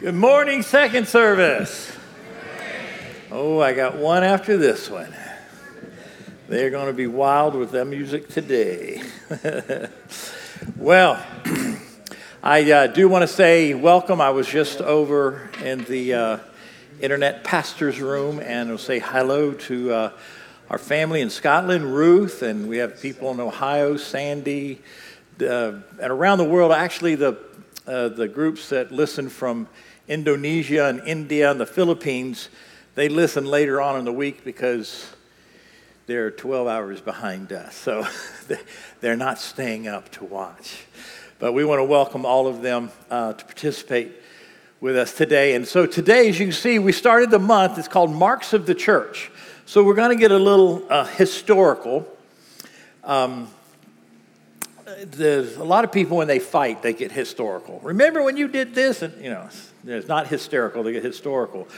Good morning, second service. Oh, I got one after this one. They're going to be wild with that music today. well, I uh, do want to say welcome. I was just over in the uh, internet pastor's room and I'll say hello to uh, our family in Scotland, Ruth, and we have people in Ohio, Sandy, uh, and around the world. Actually, the uh, the groups that listen from Indonesia and India and the Philippines, they listen later on in the week because they're 12 hours behind us. So they're not staying up to watch. But we want to welcome all of them uh, to participate with us today. And so today, as you can see, we started the month. It's called Marks of the Church. So we're going to get a little uh, historical. Um, there's a lot of people when they fight, they get historical. Remember when you did this? And, you know, it's not hysterical, they get historical.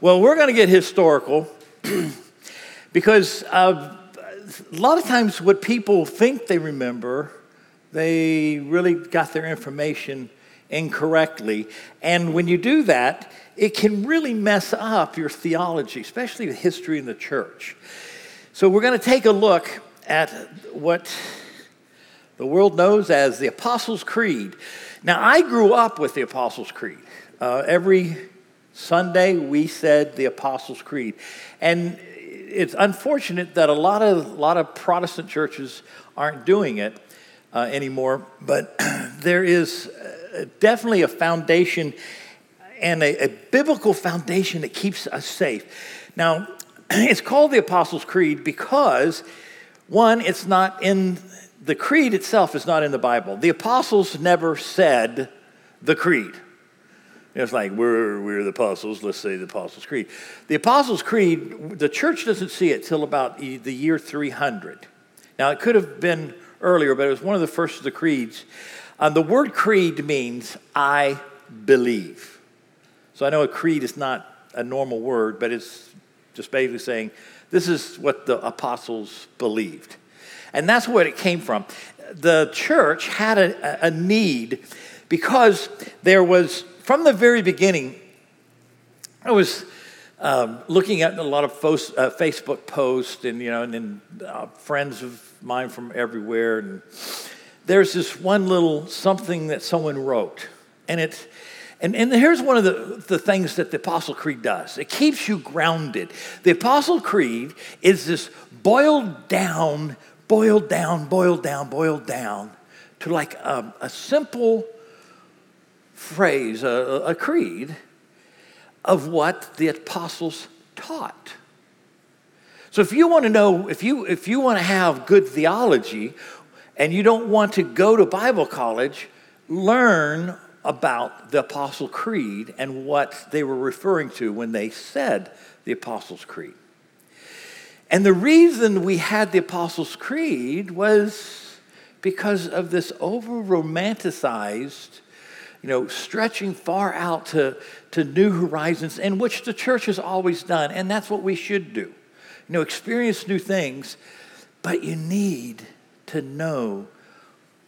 Well, we're going to get historical because uh, a lot of times what people think they remember, they really got their information incorrectly. And when you do that, it can really mess up your theology, especially the history in the church. So we're going to take a look at what the world knows as the Apostles' Creed. Now, I grew up with the Apostles' Creed. Uh, every Sunday, we said the Apostles' Creed. And it's unfortunate that a lot of, a lot of Protestant churches aren't doing it uh, anymore, but there is uh, definitely a foundation and a, a biblical foundation that keeps us safe. Now, it's called the Apostles' Creed because, one, it's not in the creed itself is not in the Bible. The apostles never said the creed. It's like, we're, we're the apostles, let's say the Apostles' Creed. The Apostles' Creed, the church doesn't see it till about the year 300. Now, it could have been earlier, but it was one of the first of the creeds. Uh, the word creed means I believe. So I know a creed is not a normal word, but it's just basically saying this is what the apostles believed. And that's where it came from. The church had a, a need because there was, from the very beginning, I was um, looking at a lot of fo- uh, Facebook posts and, you know, and, and uh, friends of mine from everywhere. And there's this one little something that someone wrote. And it's, and, and here's one of the, the things that the Apostle Creed does it keeps you grounded. The Apostle Creed is this boiled down boiled down, boiled down, boiled down to like a, a simple phrase, a, a creed of what the apostles taught. So if you want to know, if you, if you want to have good theology and you don't want to go to Bible college, learn about the Apostle Creed and what they were referring to when they said the Apostles' Creed. And the reason we had the Apostles' Creed was because of this over romanticized, you know, stretching far out to, to new horizons, in which the church has always done. And that's what we should do. You know, experience new things, but you need to know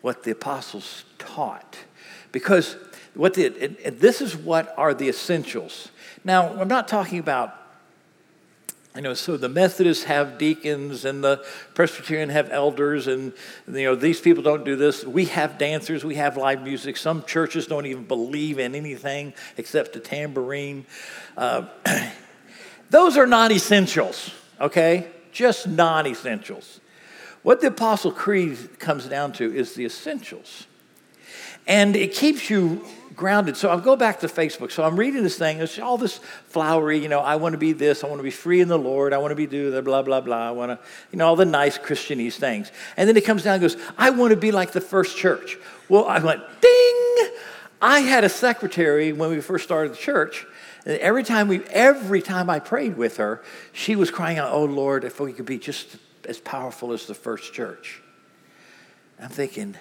what the apostles taught. Because what the, this is what are the essentials. Now, I'm not talking about you know, so the Methodists have deacons and the Presbyterian have elders, and you know, these people don't do this. We have dancers, we have live music. Some churches don't even believe in anything except a tambourine. Uh, those are not essentials, okay? Just non essentials. What the Apostle Creed comes down to is the essentials. And it keeps you grounded. So I'll go back to Facebook. So I'm reading this thing. It's all this flowery, you know, I want to be this. I want to be free in the Lord. I want to be do the blah, blah, blah. I want to, you know, all the nice Christianese things. And then it comes down and goes, I want to be like the first church. Well, I went, ding. I had a secretary when we first started the church. And every time we, every time I prayed with her, she was crying out, "Oh Lord, if we could be just as powerful as the first church." I'm thinking,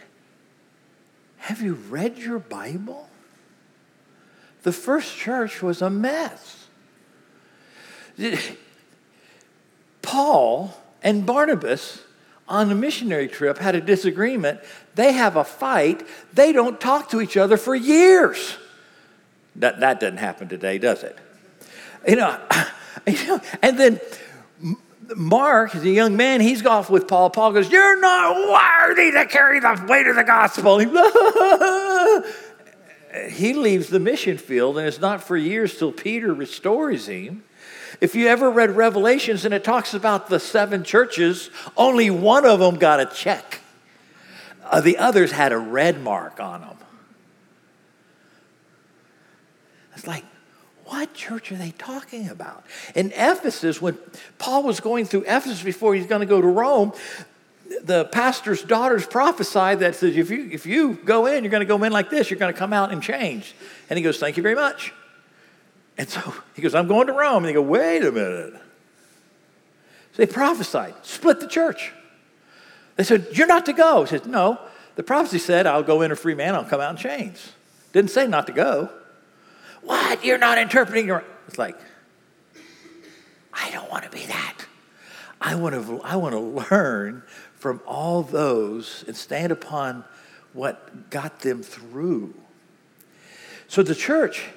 have you read your Bible? The first church was a mess. Paul and Barnabas on a missionary trip had a disagreement. They have a fight. They don't talk to each other for years. That, that doesn't happen today, does it? You know, you know and then Mark, is a young man, he's off with Paul. Paul goes, You're not worthy to carry the weight of the gospel. he leaves the mission field, and it's not for years till Peter restores him. If you ever read Revelations and it talks about the seven churches, only one of them got a check. Uh, the others had a red mark on them. It's like, what church are they talking about? In Ephesus, when Paul was going through Ephesus before he's going to go to Rome, the pastor's daughters prophesied that says, if you, if you go in, you're going to go in like this, you're going to come out and change. And he goes, Thank you very much. And so he goes, I'm going to Rome. And they go, Wait a minute. So they prophesied, split the church. They said, You're not to go. He said, No. The prophecy said, I'll go in a free man, I'll come out in chains. Didn't say not to go. What? You're not interpreting your. It's like, I don't want to be that. I want to, I want to learn from all those and stand upon what got them through. So the church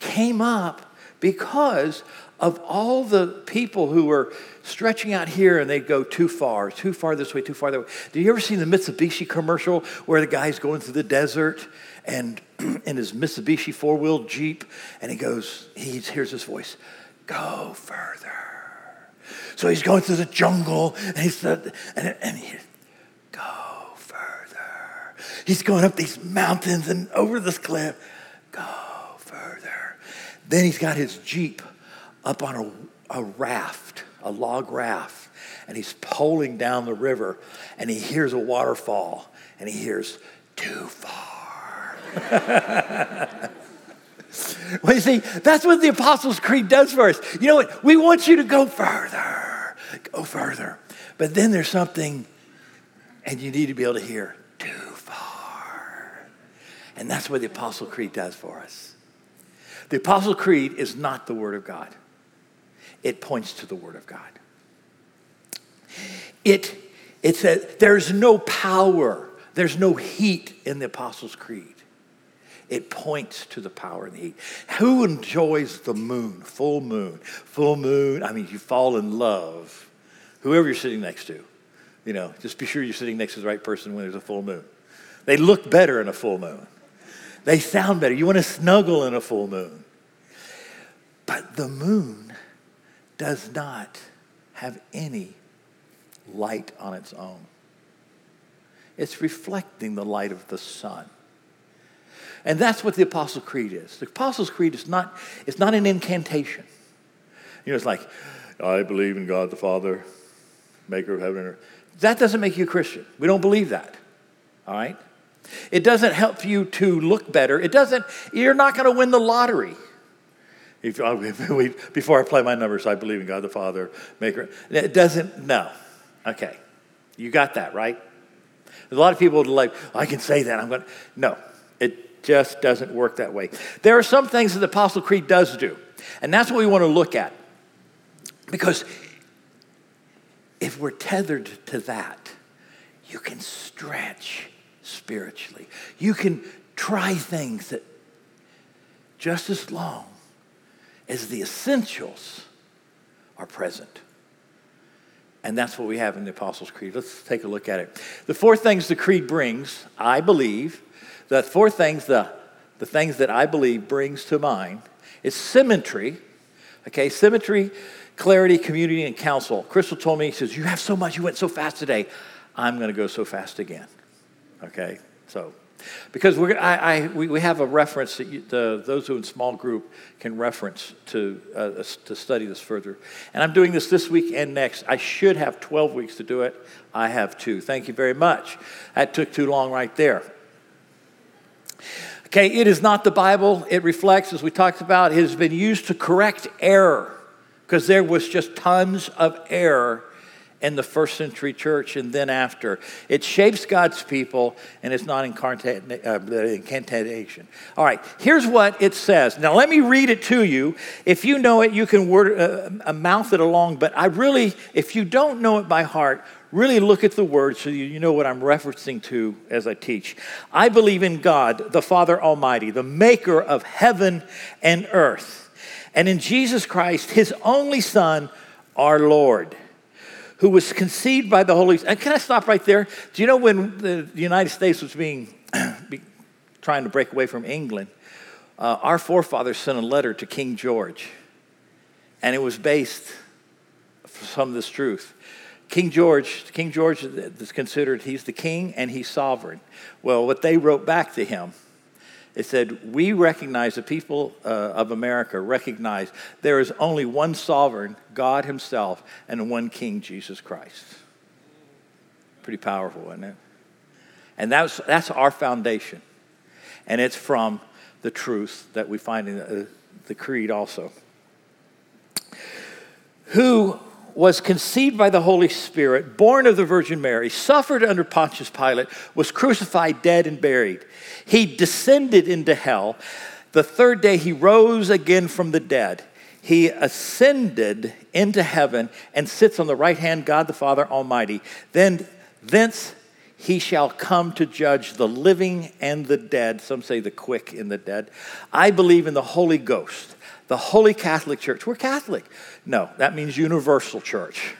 came up because of all the people who were stretching out here and they'd go too far, too far this way, too far that way. Do you ever see the Mitsubishi commercial where the guy's going through the desert and in his Mitsubishi four wheel Jeep and he goes, he hears this voice, go further. So he's going through the jungle and he's, and, and he, go further. He's going up these mountains and over this cliff, go further. Then he's got his Jeep up on a, a raft, a log raft, and he's poling down the river and he hears a waterfall and he hears, too far. well, you see, that's what the Apostles' Creed does for us. You know what? We want you to go further, go further. But then there's something, and you need to be able to hear, too far. And that's what the Apostle Creed does for us. The Apostle Creed is not the Word of God it points to the Word of God. It, it says there's no power, there's no heat in the Apostles' Creed. It points to the power and the heat. Who enjoys the moon, full moon? Full moon, I mean, you fall in love. Whoever you're sitting next to, you know, just be sure you're sitting next to the right person when there's a full moon. They look better in a full moon. They sound better. You want to snuggle in a full moon. But the moon does not have any light on its own. It's reflecting the light of the sun. And that's what the Apostle Creed is. The Apostles' Creed is not, it's not an incantation. You know, it's like, I believe in God the Father, maker of heaven and earth. That doesn't make you a Christian. We don't believe that. All right? It doesn't help you to look better. It doesn't, you're not going to win the lottery. If, uh, before I play my numbers, I believe in God the Father, maker. It doesn't, no. Okay. You got that, right? A lot of people are like, I can say that. I'm going to. No, it just doesn't work that way. There are some things that the Apostle Creed does do, and that's what we want to look at. Because if we're tethered to that, you can stretch spiritually. You can try things that just as long as the essentials are present. And that's what we have in the Apostles' Creed. Let's take a look at it. The four things the Creed brings, I believe, the four things, the, the things that I believe brings to mind is symmetry. Okay, symmetry, clarity, community, and counsel. Crystal told me, he says, You have so much, you went so fast today. I'm going to go so fast again. Okay, so because we're, I, I, we, we have a reference that you, the, those who in small group can reference to, uh, to study this further. And I'm doing this this week and next. I should have 12 weeks to do it. I have two. Thank you very much. That took too long right there. Okay, it is not the Bible. It reflects, as we talked about, it has been used to correct error because there was just tons of error in the first century church and then after. It shapes God's people and it's not uh, incantation. All right, here's what it says. Now, let me read it to you. If you know it, you can word, uh, uh, mouth it along, but I really, if you don't know it by heart, really look at the word so you know what I'm referencing to as I teach. I believe in God, the Father Almighty, the maker of heaven and earth, and in Jesus Christ, his only Son, our Lord, who was conceived by the Holy Spirit. And can I stop right there? Do you know when the United States was being trying to break away from England? Uh, our forefathers sent a letter to King George, and it was based some of this truth. King George, King George is considered he's the king and he's sovereign. Well, what they wrote back to him, it said, "We recognize the people uh, of America recognize there is only one sovereign, God Himself, and one King, Jesus Christ." Pretty powerful, isn't it? And that's that's our foundation, and it's from the truth that we find in the, the creed also. Who was conceived by the Holy Spirit, born of the Virgin Mary, suffered under Pontius Pilate, was crucified, dead, and buried. He descended into hell. The third day he rose again from the dead. He ascended into heaven and sits on the right hand God the Father Almighty. Then thence he shall come to judge the living and the dead. Some say the quick and the dead. I believe in the Holy Ghost the Holy Catholic Church. We're Catholic. No, that means universal church.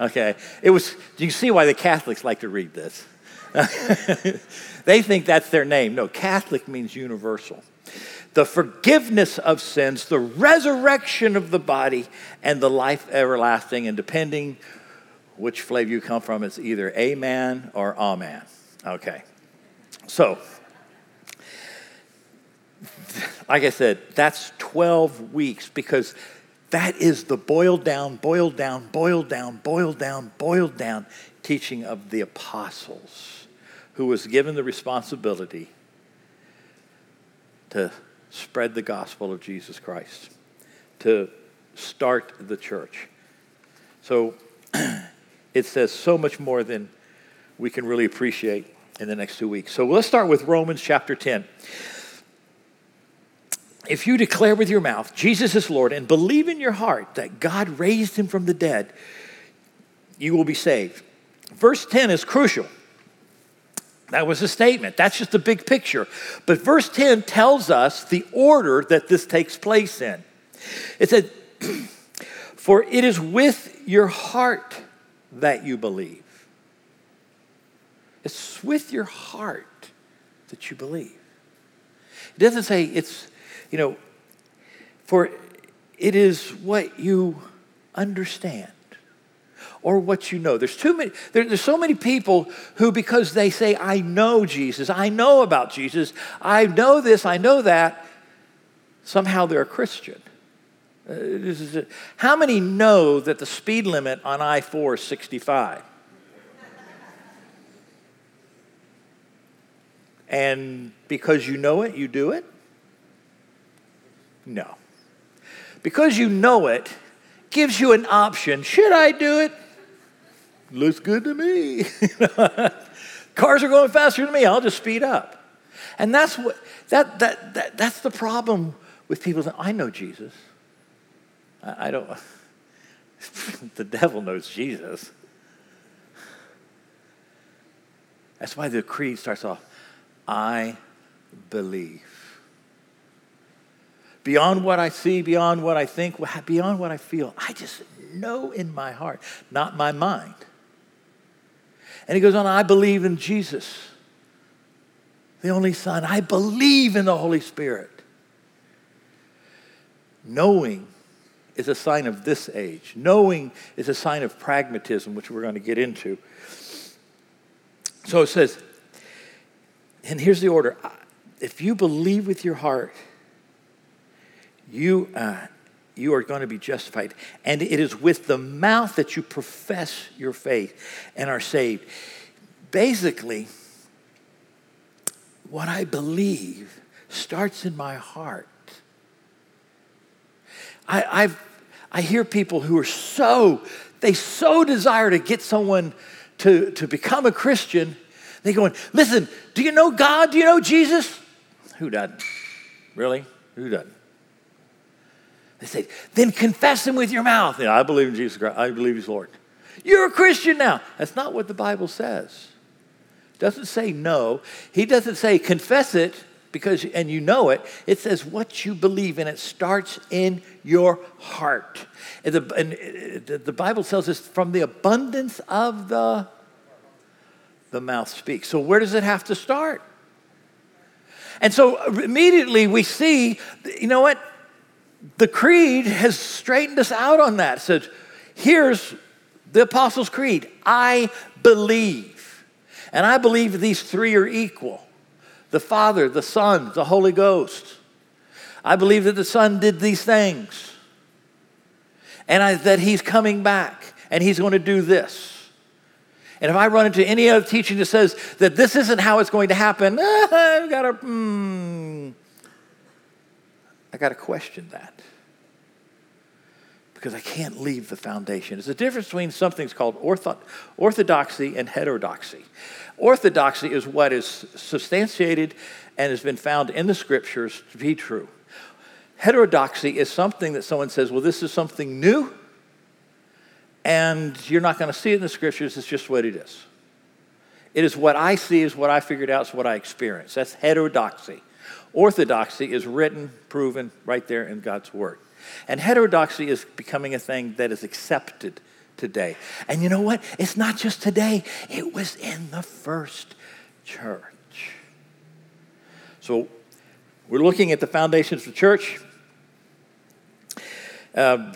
Okay? It was, do you see why the Catholics like to read this? they think that's their name. No, Catholic means universal. The forgiveness of sins, the resurrection of the body, and the life everlasting. And depending which flavor you come from, it's either amen or amen. Okay. So, like I said, that's 12 weeks because that is the boiled down, boiled down, boiled down, boiled down, boiled down teaching of the apostles who was given the responsibility to spread the gospel of Jesus Christ, to start the church. So it says so much more than we can really appreciate in the next two weeks. So let's start with Romans chapter 10 if you declare with your mouth Jesus is Lord and believe in your heart that God raised him from the dead, you will be saved. Verse 10 is crucial. That was a statement. That's just the big picture. But verse 10 tells us the order that this takes place in. It said, For it is with your heart that you believe. It's with your heart that you believe. It doesn't say it's you know, for it is what you understand or what you know. There's too many, there, there's so many people who, because they say, I know Jesus, I know about Jesus, I know this, I know that, somehow they're a Christian. Uh, how many know that the speed limit on I 4 is 65? and because you know it, you do it? No. Because you know it, gives you an option. Should I do it? Looks good to me. Cars are going faster than me. I'll just speed up. And that's what that, that, that that's the problem with people that I know Jesus. I, I don't the devil knows Jesus. That's why the creed starts off, I believe beyond what I see, beyond what I think, beyond what I feel. I just know in my heart, not my mind. And he goes on, I believe in Jesus, the only Son. I believe in the Holy Spirit. Knowing is a sign of this age. Knowing is a sign of pragmatism, which we're going to get into. So it says, and here's the order if you believe with your heart, you, uh, you are going to be justified. And it is with the mouth that you profess your faith and are saved. Basically, what I believe starts in my heart. I, I've, I hear people who are so, they so desire to get someone to, to become a Christian. They going, listen, do you know God? Do you know Jesus? Who doesn't? Really? Who doesn't? They say, then confess him with your mouth. Yeah, I believe in Jesus Christ. I believe he's Lord. You're a Christian now. That's not what the Bible says. It doesn't say no. He doesn't say confess it because and you know it. It says what you believe and it starts in your heart. And the, and uh, the Bible tells us from the abundance of the the mouth speaks. So where does it have to start? And so immediately we see, you know what? The creed has straightened us out on that. Says, here's the Apostles' Creed I believe. And I believe these three are equal the Father, the Son, the Holy Ghost. I believe that the Son did these things. And I, that He's coming back and He's going to do this. And if I run into any other teaching that says that this isn't how it's going to happen, I've got to, hmm, I got to question that. Because I can't leave the foundation. There's a difference between something called ortho- orthodoxy and heterodoxy. Orthodoxy is what is substantiated and has been found in the scriptures to be true. Heterodoxy is something that someone says, well, this is something new and you're not going to see it in the scriptures. It's just what it is. It is what I see, is what I figured out, is what I experienced. That's heterodoxy. Orthodoxy is written, proven right there in God's Word. And heterodoxy is becoming a thing that is accepted today. And you know what? It's not just today, it was in the first church. So we're looking at the foundations of the church. Uh,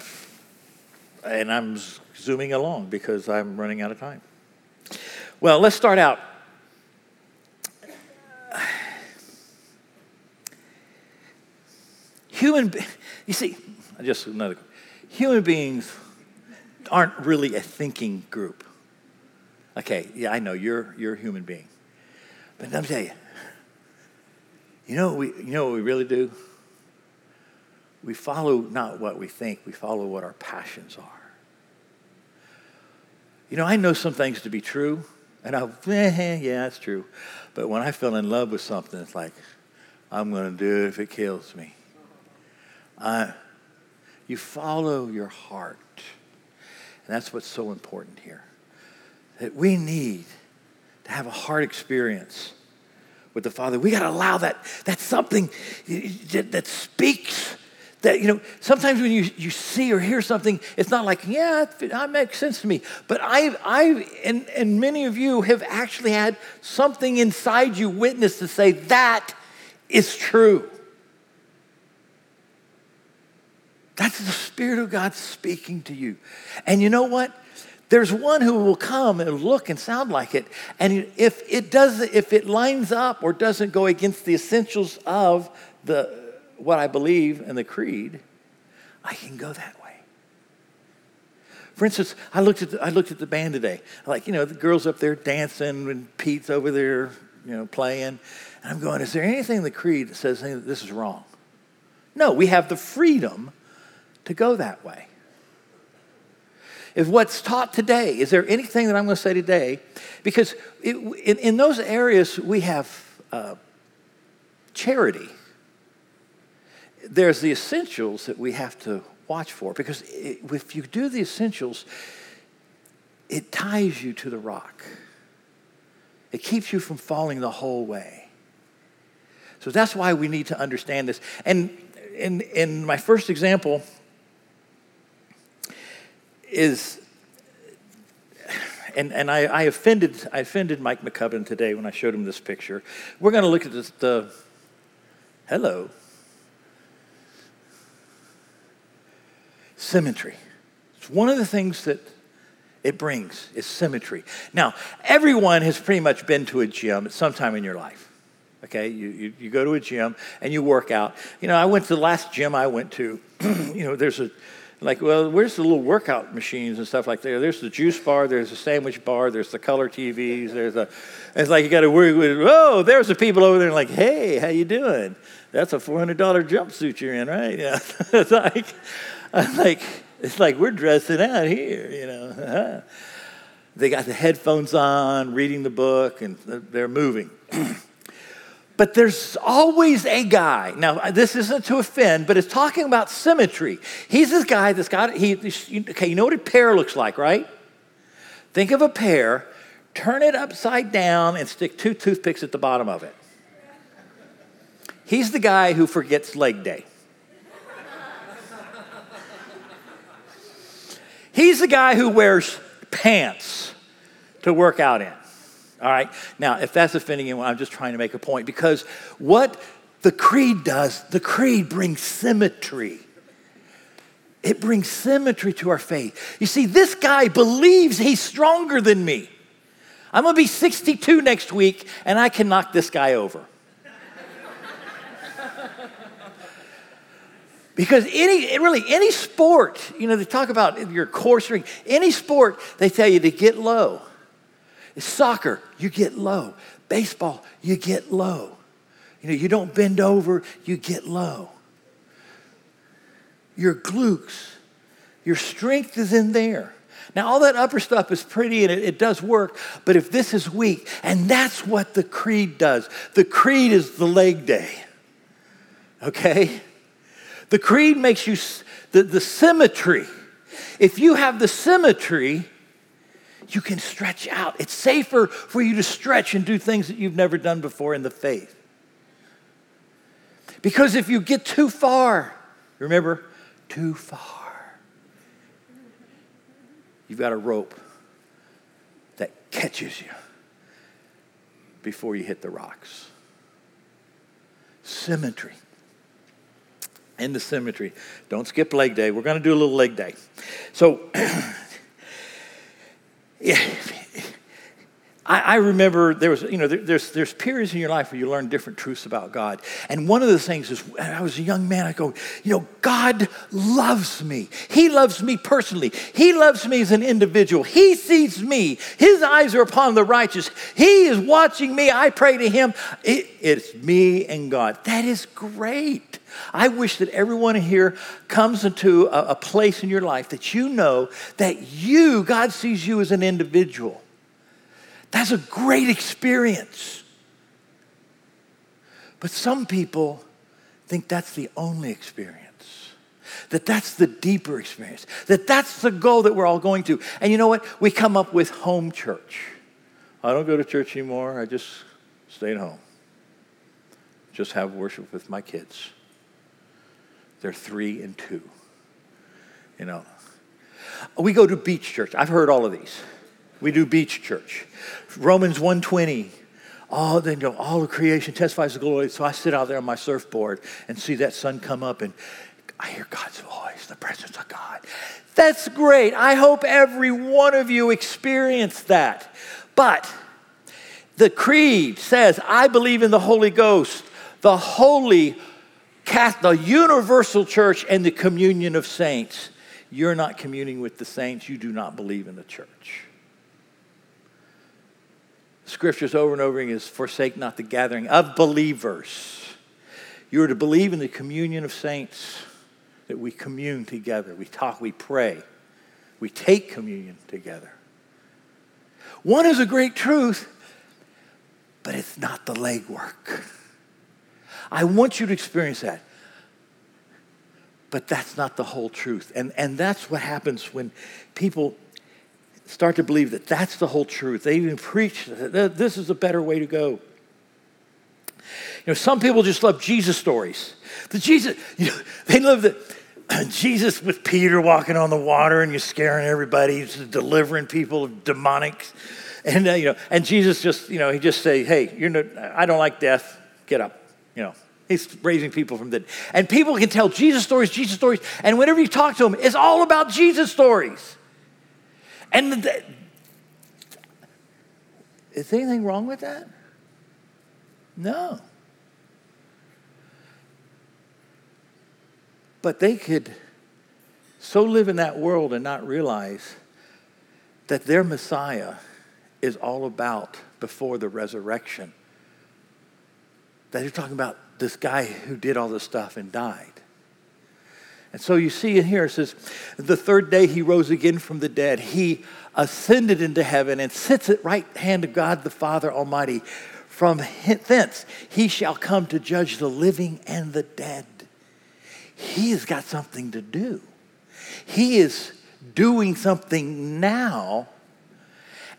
and I'm zooming along because I'm running out of time. Well, let's start out. Human, you see, just another. Human beings aren't really a thinking group. Okay, yeah, I know you're you're a human being, but let me tell you. You know what we you know what we really do. We follow not what we think, we follow what our passions are. You know, I know some things to be true, and I, eh, yeah, that's true. But when I fell in love with something, it's like, I'm going to do it if it kills me. Uh, you follow your heart. And that's what's so important here. That we need to have a heart experience with the Father. We got to allow that. That's something that speaks that, you know, sometimes when you, you see or hear something, it's not like, yeah, that makes sense to me. But i've i've and, and many of you have actually had something inside you witness to say, that is true. That's the Spirit of God speaking to you. And you know what? There's one who will come and look and sound like it. And if it does, if it lines up or doesn't go against the essentials of the what I believe in the creed, I can go that way. For instance, I looked at the, I looked at the band today. Like, you know, the girls up there dancing and Pete's over there, you know, playing. And I'm going, is there anything in the creed that says this is wrong? No, we have the freedom to go that way. If what's taught today, is there anything that I'm going to say today? Because it, in, in, those areas, we have uh, charity there's the essentials that we have to watch for because if you do the essentials, it ties you to the rock. It keeps you from falling the whole way. So that's why we need to understand this. And in, in my first example is, and, and I, I offended I offended Mike McCubbin today when I showed him this picture. We're going to look at this, the, hello, Symmetry. It's one of the things that it brings is symmetry. Now, everyone has pretty much been to a gym at some time in your life. Okay, you, you, you go to a gym and you work out. You know, I went to the last gym I went to, you know, there's a, like, well, where's the little workout machines and stuff like that? There's the juice bar, there's the sandwich bar, there's the color TVs, there's a, it's like you got to worry with, oh, there's the people over there like, hey, how you doing? That's a $400 jumpsuit you're in, right? Yeah. it's like, I'm like, it's like we're dressing out here, you know. Uh-huh. they got the headphones on, reading the book, and they're moving. but there's always a guy. Now, uh, this isn't to offend, but it's talking about symmetry. He's this guy that's got, he, okay, you know what a pear looks like, right? Think of a pear, turn it upside down, and stick two toothpicks at the bottom of it. He's the guy who forgets leg day. He's the guy who wears pants to work out in. All right? Now, if that's offending anyone, I'm just trying to make a point because what the creed does, the creed brings symmetry. It brings symmetry to our faith. You see, this guy believes he's stronger than me. I'm gonna be 62 next week and I can knock this guy over. Because any, really, any sport, you know, they talk about your strength, any sport, they tell you to get low. Soccer, you get low. Baseball, you get low. You know, you don't bend over, you get low. Your glutes, your strength is in there. Now, all that upper stuff is pretty and it, it, does work, but if this is weak, and that's what the creed does the creed is the leg day, okay? The creed makes you the, the symmetry. If you have the symmetry, you can stretch out. It's safer for you to stretch and do things that you've never done before in the faith. Because if you get too far, remember, too far, you've got a rope that catches you before you hit the rocks. Symmetry in the symmetry. Don't skip leg day. We're going to do a little leg day. So, yeah, I, I, remember there was, you know, there, there's, there's periods in your life where you learn different truths about God. And one of the things is, I was a young man, I go, you know, God loves me. He loves me personally. He loves me as an individual. He sees me. His eyes are upon the righteous. He is watching me. I pray to Him. It, it's me and God. That is great. I wish that everyone here comes into a, a place in your life that you know that you, God sees you as an individual. That's a great experience. But some people think that's the only experience. That that's the deeper experience. That that's the goal that we're all going to. And you know what? We come up with home church. I don't go to church anymore. I just stay at home. Just have worship with my kids. They're three and two. You know. We go to beach church. I've heard all of these. We do beach church. Romans 120. All, then, know, all of creation testifies the glory. So I sit out there on my surfboard and see that sun come up and I hear God's voice, the presence of God. That's great. I hope every one of you experienced that. But the creed says, I believe in the Holy Ghost, the holy, the universal church, and the communion of saints. You're not communing with the saints. You do not believe in the church scriptures over and over again is forsake not the gathering of believers. You are to believe in the communion of saints, that we commune together, we talk, we pray, we take communion together. One is a great truth, but it's not the legwork. I want you to experience that. But that's not the whole truth. And, and that's what happens when people start to believe that that's the whole truth. They even preach that this is a better way to go. You know, some people just love Jesus stories. The Jesus, you know, they love the Jesus with Peter walking on the water and you're scaring everybody, delivering people of demonics. And, uh, you know, and Jesus just, you know, he just say, hey, you're no, I don't like death, get up, you know. He's raising people from the dead. And people can tell Jesus stories, Jesus stories, and whenever you talk to them, it's all about Jesus stories. And the, is anything wrong with that? No. But they could so live in that world and not realize that their Messiah is all about before the resurrection. That you're talking about this guy who did all this stuff and died. And so you see in here it says, the third day he rose again from the dead. He ascended into heaven and sits at right hand of God the Father Almighty. From thence he shall come to judge the living and the dead. He has got something to do. He is doing something now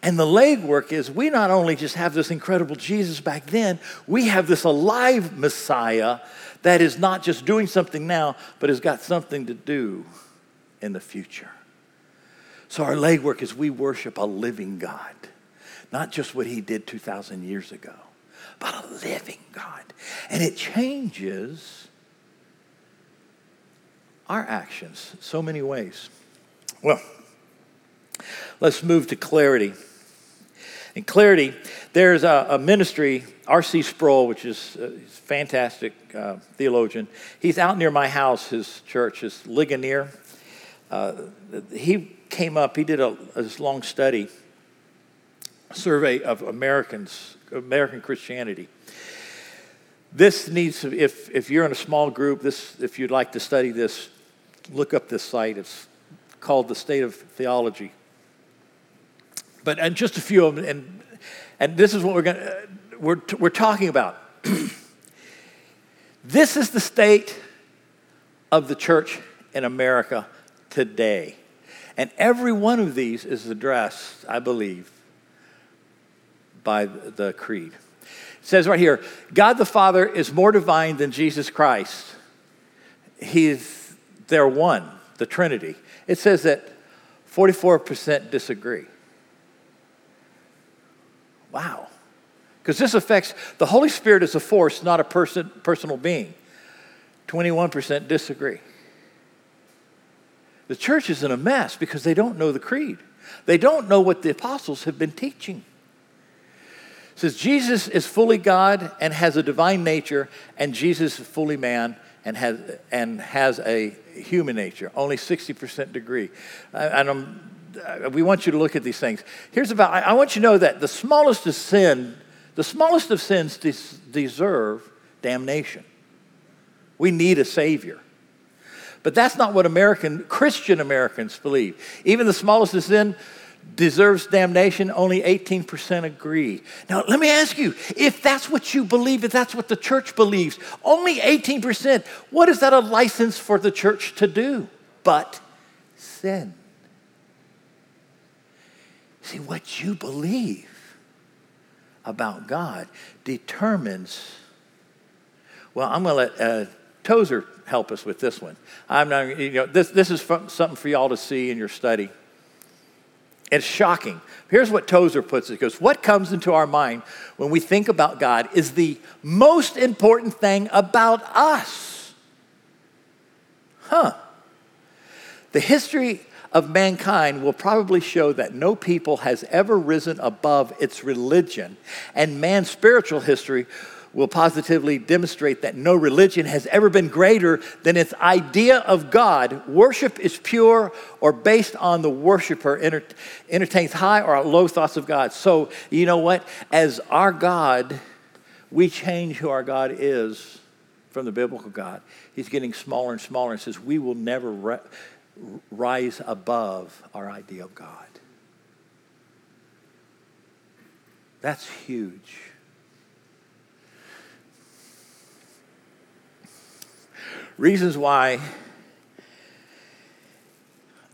And the legwork is we not only just have this incredible Jesus back then, we have this alive Messiah that is not just doing something now, but has got something to do in the future. So our legwork is we worship a living God, not just what he did 2,000 years ago, but a living God. And it changes our actions so many ways. Well, let's move to clarity. In clarity, there's a, a ministry, R.C. Sproul, which is a fantastic uh, theologian. He's out near my house, his church is Ligonier. Uh, he came up, he did a, a long study, survey of Americans, American Christianity. This needs, to, if, if you're in a small group, this, if you'd like to study this, look up this site. It's called The State of Theology. But and just a few of them, and, and this is what we're, gonna, uh, we're, we're talking about. this is the state of the church in America today. And every one of these is addressed, I believe, by the creed. It says right here God the Father is more divine than Jesus Christ. He's, they're one, the Trinity. It says that 44% disagree. Wow. Because this affects the Holy Spirit is a force, not a person, personal being. 21% disagree. The church is in a mess because they don't know the creed. They don't know what the apostles have been teaching. It says Jesus is fully God and has a divine nature, and Jesus is fully man and has, and has a human nature. Only 60% degree. And uh, Uh, we want you to look at these things. Here's about, I, I want you to know that the smallest of sin, the smallest of sins des- deserve damnation. We need a Savior. But that's not what American, Christian Americans believe. Even the smallest of sin deserves damnation, only 18% agree. Now, let me ask you if that's what you believe, if that's what the church believes, only 18%, what is that a license for the church to do but sin? See, what you believe about God determines. Well, I'm going to let uh, Tozer help us with this one. I'm not, you know, this, this is something for y'all to see in your study. It's shocking. Here's what Tozer puts it. He goes, What comes into our mind when we think about God is the most important thing about us. Huh. The history of mankind will probably show that no people has ever risen above its religion, and man's spiritual history will positively demonstrate that no religion has ever been greater than its idea of God. Worship is pure or based on the worshiper enter- entertains high or low thoughts of God. So, you know what? As our God, we change who our God is from the biblical God. He's getting smaller and smaller and says, We will never re- rise above our idea of God. That's huge. Reasons why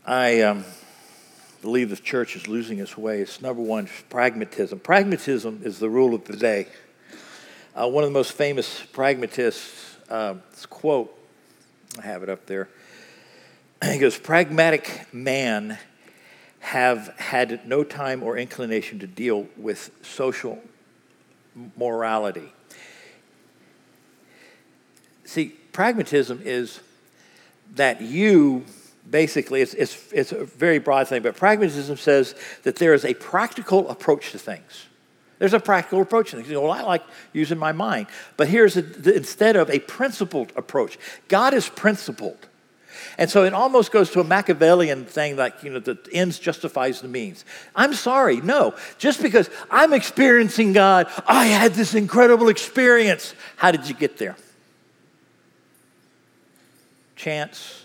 I um, believe the church is losing its way is number one, pragmatism. Pragmatism is the rule of the day. Uh, one of the most famous pragmatists, uh, quote, I have it up there. He goes, Pragmatic man have had no time or inclination to deal with social morality. See, pragmatism is that you basically, it's, it's, it's a very broad thing, but pragmatism says that there is a practical approach to things. There's a practical approach to things. You know, well, I like using my mind. But here's a, instead of a principled approach, God is principled. And so it almost goes to a Machiavellian thing like, you know, the ends justifies the means. I'm sorry, no. Just because I'm experiencing God, I had this incredible experience. How did you get there? chance,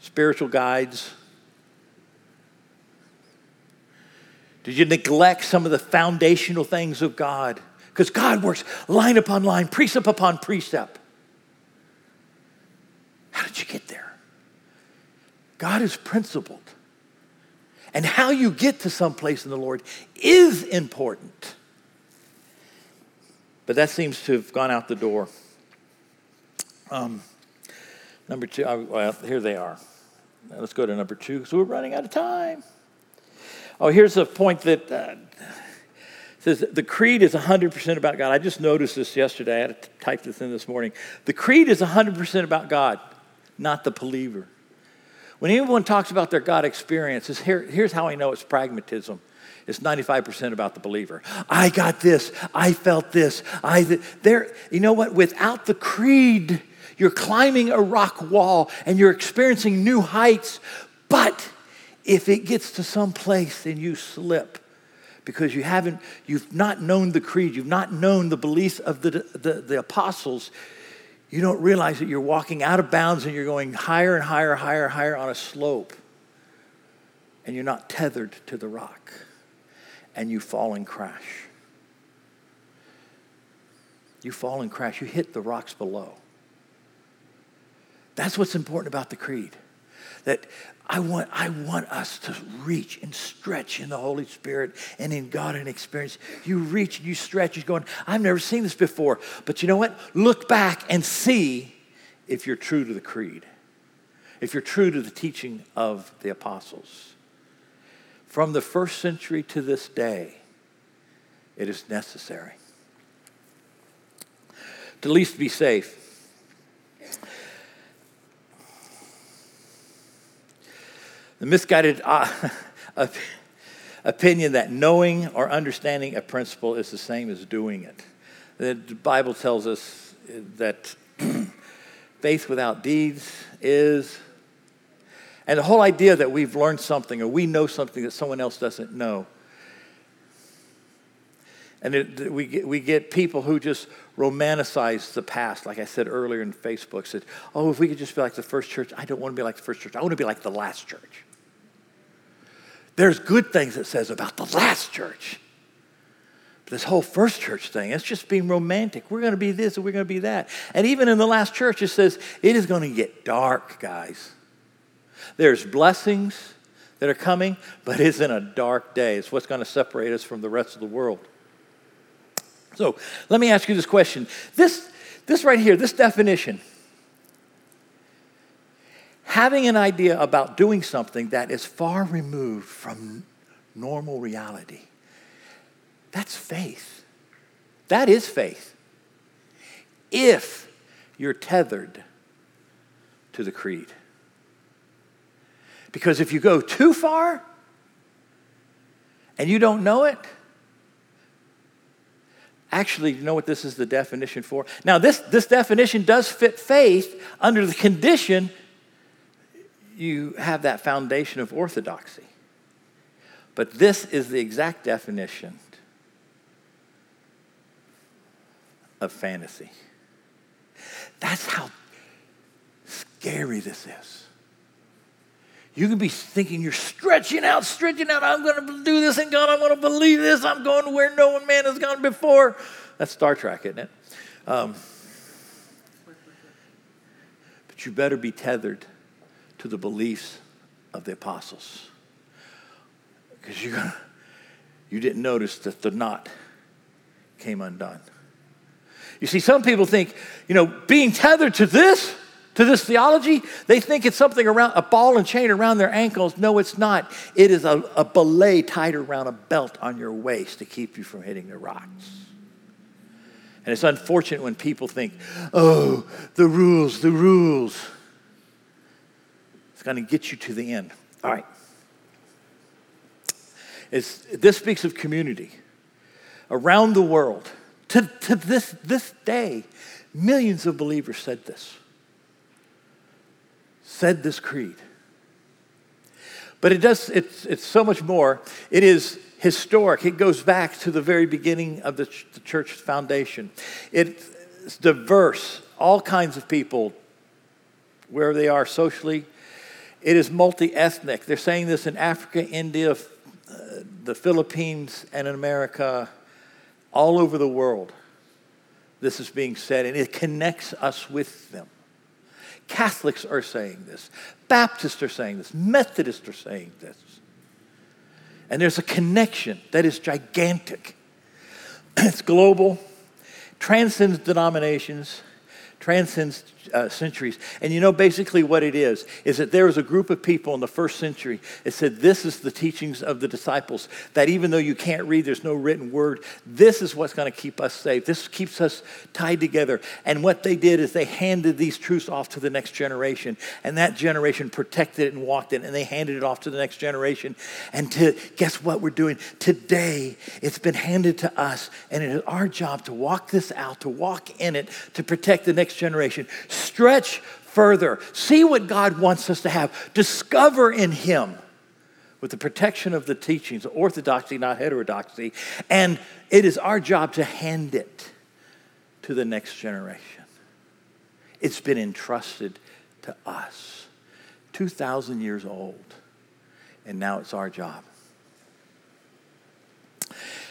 spiritual guides? Did you neglect some of the foundational things of God? Because God works line upon line, precept upon precept. How did you get there? God is principled. And how you get to some place in the Lord is important. But that seems to have gone out the door. Um, number two, well, here they are. Now let's go to number two because we're running out of time. Oh, here's a point that uh, says the creed is 100% about God. I just noticed this yesterday. I had to type this in this morning. The creed is 100% about God, not the believer. When anyone talks about their God experiences, here, here's how I know it's pragmatism. It's 95% about the believer. I got this. I felt this. I there. You know what? Without the creed, you're climbing a rock wall and you're experiencing new heights. But if it gets to some place and you slip, because you haven't, you've not known the creed, you've not known the beliefs of the, the, the apostles, you don't realize that you're walking out of bounds and you're going higher and higher, higher, higher on a slope. And you're not tethered to the rock. And you fall and crash. You fall and crash. You hit the rocks below. That's what's important about the creed. That I want, I want us to reach and stretch in the Holy Spirit and in God and experience. You reach and you stretch. You're going, I've never seen this before. But you know what? Look back and see if you're true to the creed, if you're true to the teaching of the apostles. From the first century to this day, it is necessary. To at least be safe, The misguided uh, opinion that knowing or understanding a principle is the same as doing it. The Bible tells us that faith without deeds is, and the whole idea that we've learned something or we know something that someone else doesn't know. And it, we, get, we get people who just romanticize the past, like I said earlier in Facebook, said, oh, if we could just be like the first church, I don't want to be like the first church. I want to be like the last church. There's good things it says about the last church. But this whole first church thing, it's just being romantic. We're going to be this and we're going to be that. And even in the last church, it says it is going to get dark, guys. There's blessings that are coming, but it's in a dark day. It's what's going to separate us from the rest of the world. So let me ask you this question. This, this right here, this definition, having an idea about doing something that is far removed from normal reality. That's faith. That is faith. If you're tethered to the creed. Because if you go too far and you don't know it, actually, you know what this is the definition for? Now, this, this definition does fit faith under the condition you have that foundation of orthodoxy. But this is the exact definition of fantasy. That's how scary this is. You can be thinking you're stretching out, stretching out. I'm going to do this in God. I'm going to believe this. I'm going to where no man has gone before. That's Star Trek, isn't it? Um, but you better be tethered to the beliefs of the apostles. Because you you didn't notice that the knot came undone. You see, some people think, you know, being tethered to this, to this theology, they think it's something around a ball and chain around their ankles. No, it's not. It is a, a belay tied around a belt on your waist to keep you from hitting the rocks. And it's unfortunate when people think, oh, the rules, the rules. It's going to get you to the end. All right. It's, this speaks of community. Around the world, to, to this, this day, millions of believers said this, said this creed. But it does, it's, it's so much more. It is historic. It goes back to the very beginning of the, ch- the church foundation. It's diverse, all kinds of people, where they are socially, it is multi ethnic. They're saying this in Africa, India, uh, the Philippines, and in America, all over the world. This is being said, and it connects us with them. Catholics are saying this, Baptists are saying this, Methodists are saying this. And there's a connection that is gigantic. It's global, transcends denominations, transcends uh, centuries. And you know basically what it is is that there was a group of people in the first century that said this is the teachings of the disciples that even though you can't read there's no written word this is what's going to keep us safe. This keeps us tied together. And what they did is they handed these truths off to the next generation and that generation protected it and walked it and they handed it off to the next generation. And to guess what we're doing today it's been handed to us and it is our job to walk this out to walk in it to protect the next generation Stretch further. See what God wants us to have. Discover in Him with the protection of the teachings, orthodoxy, not heterodoxy. And it is our job to hand it to the next generation. It's been entrusted to us, 2,000 years old, and now it's our job.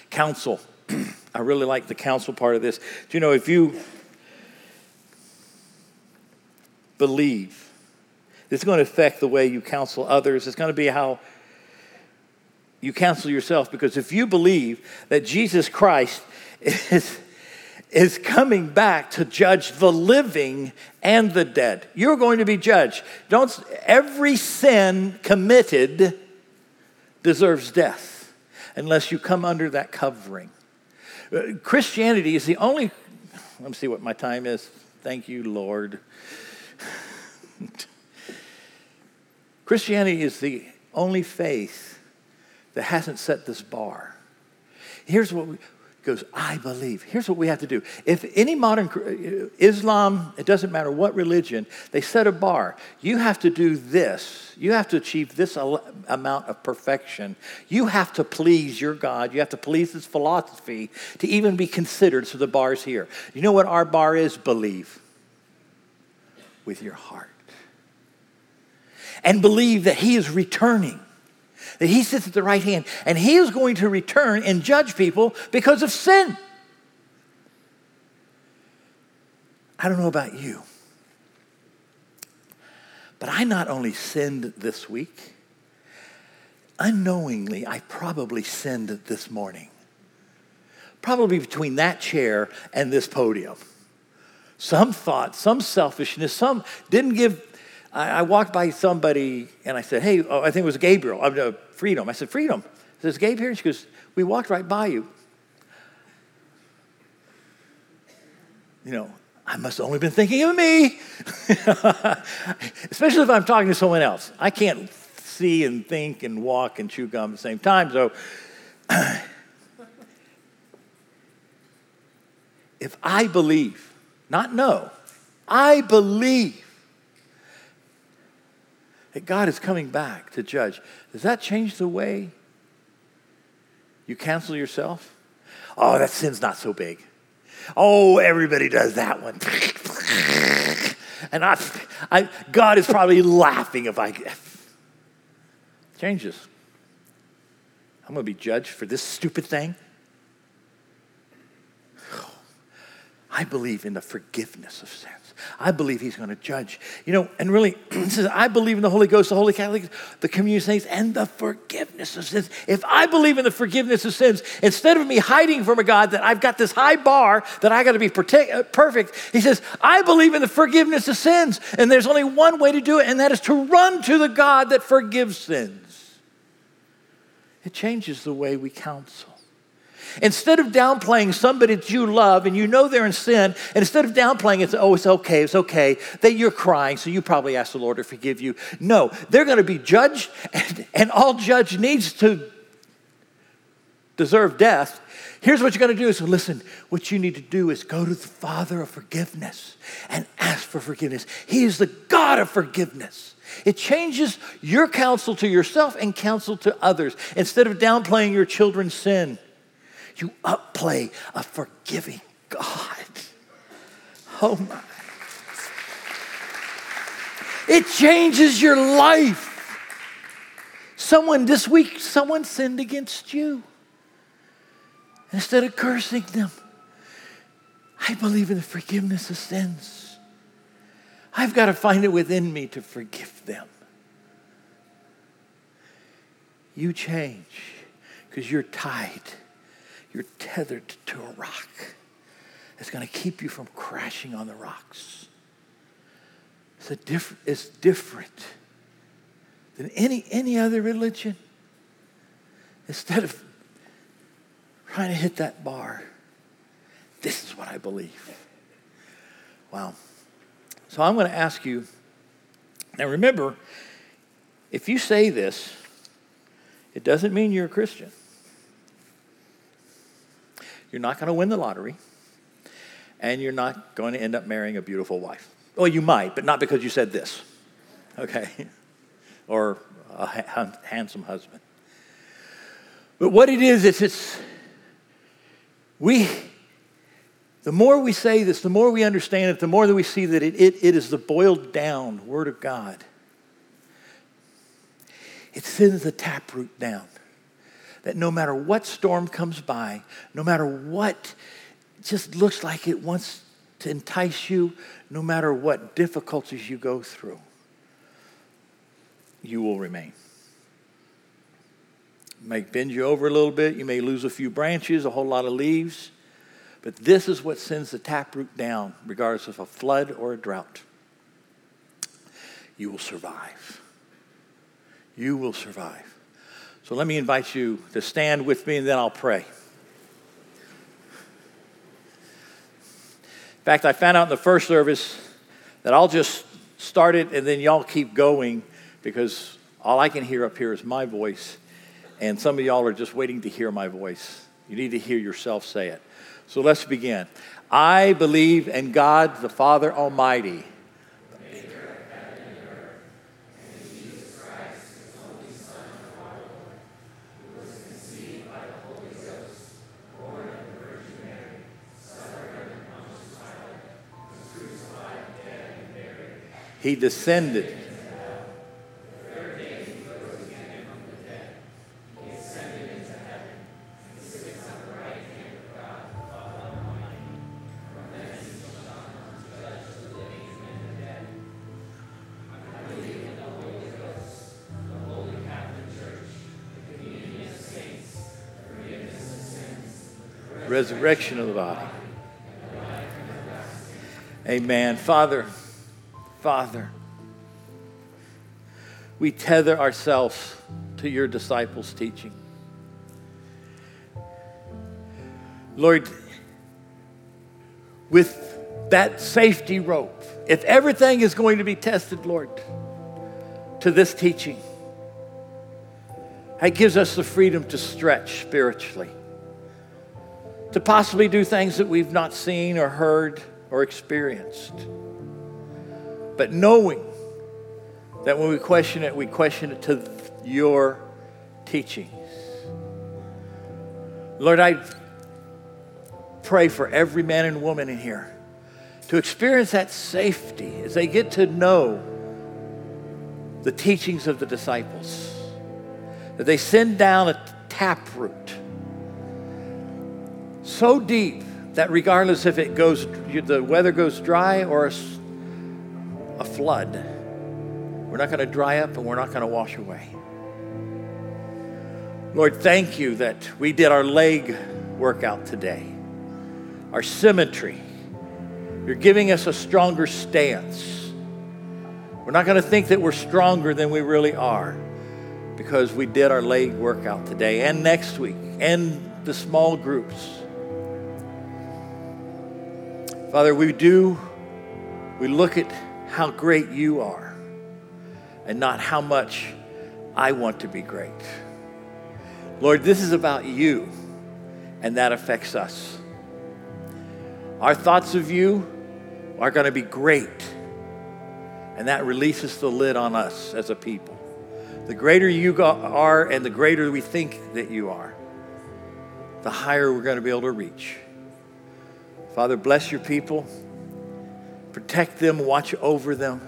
Counsel. I really like the counsel part of this. Do you know if you believe. It's going to affect the way you counsel others. It's going to be how you counsel yourself because if you believe that Jesus Christ is, is coming back to judge the living and the dead, you're going to be judged. Don't, every sin committed deserves death unless you come under that covering. Uh, Christianity is the only, let me see what my time is. Thank you, Lord. Christianity is the only faith that hasn't set this bar. Here's what we goes, I believe. Here's what we have to do. If any modern uh, Islam, it doesn't matter what religion, they set a bar. You have to do this. You have to achieve this amount of perfection. You have to please your God. You have to please this philosophy to even be considered. So the bar's here. You know what our bar is? Believe with your heart and believe that He is returning, that He sits at the right hand, and He is going to return and judge people because of sin. I don't know about you, but I not only sinned this week, unknowingly, I probably sinned this morning. Probably between that chair and this podium. Some thought, some selfishness, some didn't give I, I, walked by somebody and I said, Hey, oh, I think it was Gabriel, I'm uh, Freedom. I said, Freedom. Is Gabe here? And she goes, We walked right by you. You know, I must have only been thinking of me. Especially if I'm talking to someone else. I can't see and think and walk and chew gum at the same time. So if I believe, not know, I believe that God is coming back to judge, does that change the way you counsel yourself? Oh, that sin's not so big. Oh, everybody does that one. and I, I, God is probably laughing if I changes. I'm going to be judged for this stupid thing. I believe in the forgiveness of sins. I believe he's going to judge. You know, and really, he says, I believe in the Holy Ghost, the Holy Catholic, the communion saints, and the forgiveness of sins. If I believe in the forgiveness of sins, instead of me hiding from a God that I've got this high bar that I got to be protect, uh, perfect, he says, I believe in the forgiveness of sins. And there's only one way to do it, and that is to run to the God that forgives sins. It changes the way we counsel. Instead of downplaying somebody that you love and you know they're in sin, and instead of downplaying it, oh, it's okay, it's okay, that you're crying, so you probably ask the Lord to forgive you. No, they're going to be judged, and, and all judge needs to deserve death. Here's what you're going to do is listen, what you need to do is go to the Father of forgiveness and ask for forgiveness. He is the God of forgiveness. It changes your counsel to yourself and counsel to others. Instead of downplaying your children's sin, you upplay a forgiving God. Oh my. It changes your life. Someone this week, someone sinned against you. Instead of cursing them, I believe in the forgiveness of sins. I've got to find it within me to forgive them. You change because you're tied. You're tethered to a rock. It's going to keep you from crashing on the rocks. It's, a diff- it's different than any, any other religion. Instead of trying to hit that bar, this is what I believe. Wow. So I'm going to ask you now remember, if you say this, it doesn't mean you're a Christian. You're not going to win the lottery, and you're not going to end up marrying a beautiful wife. Well, you might, but not because you said this, okay? or a ha- handsome husband. But what it is, is it's, we, the more we say this, the more we understand it, the more that we see that it, it, it is the boiled down Word of God. It sends the taproot down. That no matter what storm comes by, no matter what just looks like it wants to entice you, no matter what difficulties you go through, you will remain. It may bend you over a little bit, you may lose a few branches, a whole lot of leaves. But this is what sends the taproot down, regardless of a flood or a drought. You will survive. You will survive. So let me invite you to stand with me and then I'll pray. In fact, I found out in the first service that I'll just start it and then y'all keep going because all I can hear up here is my voice. And some of y'all are just waiting to hear my voice. You need to hear yourself say it. So let's begin. I believe in God the Father Almighty. He descended resurrection of the body. Amen. Father, Father, we tether ourselves to your disciples' teaching. Lord, with that safety rope, if everything is going to be tested, Lord, to this teaching, it gives us the freedom to stretch spiritually to possibly do things that we've not seen or heard or experienced. But knowing that when we question it, we question it to your teachings. Lord, I pray for every man and woman in here to experience that safety as they get to know the teachings of the disciples, that they send down a taproot so deep that regardless if it goes, the weather goes dry or a flood, we're not going to dry up and we're not going to wash away. Lord, thank you that we did our leg workout today, our symmetry. You're giving us a stronger stance. We're not going to think that we're stronger than we really are because we did our leg workout today and next week and the small groups. Father, we do, we look at how great you are and not how much I want to be great. Lord, this is about you, and that affects us. Our thoughts of you are going to be great, and that releases the lid on us as a people. The greater you are and the greater we think that you are, the higher we're going to be able to reach. Father, bless your people. Protect them, watch over them.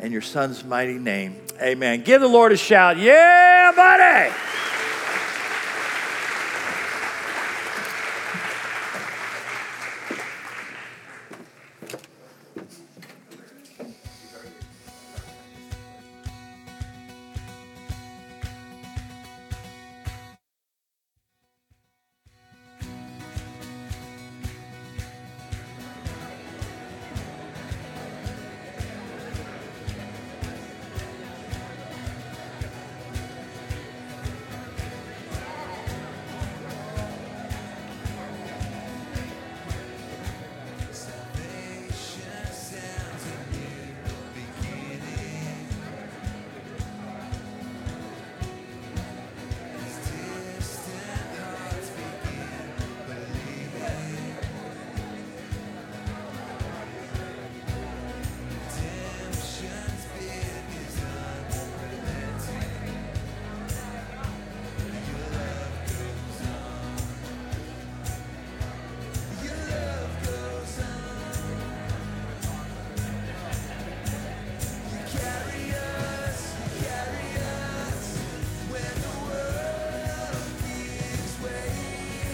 In your son's mighty name. Amen. Give the Lord a shout. Yeah, buddy.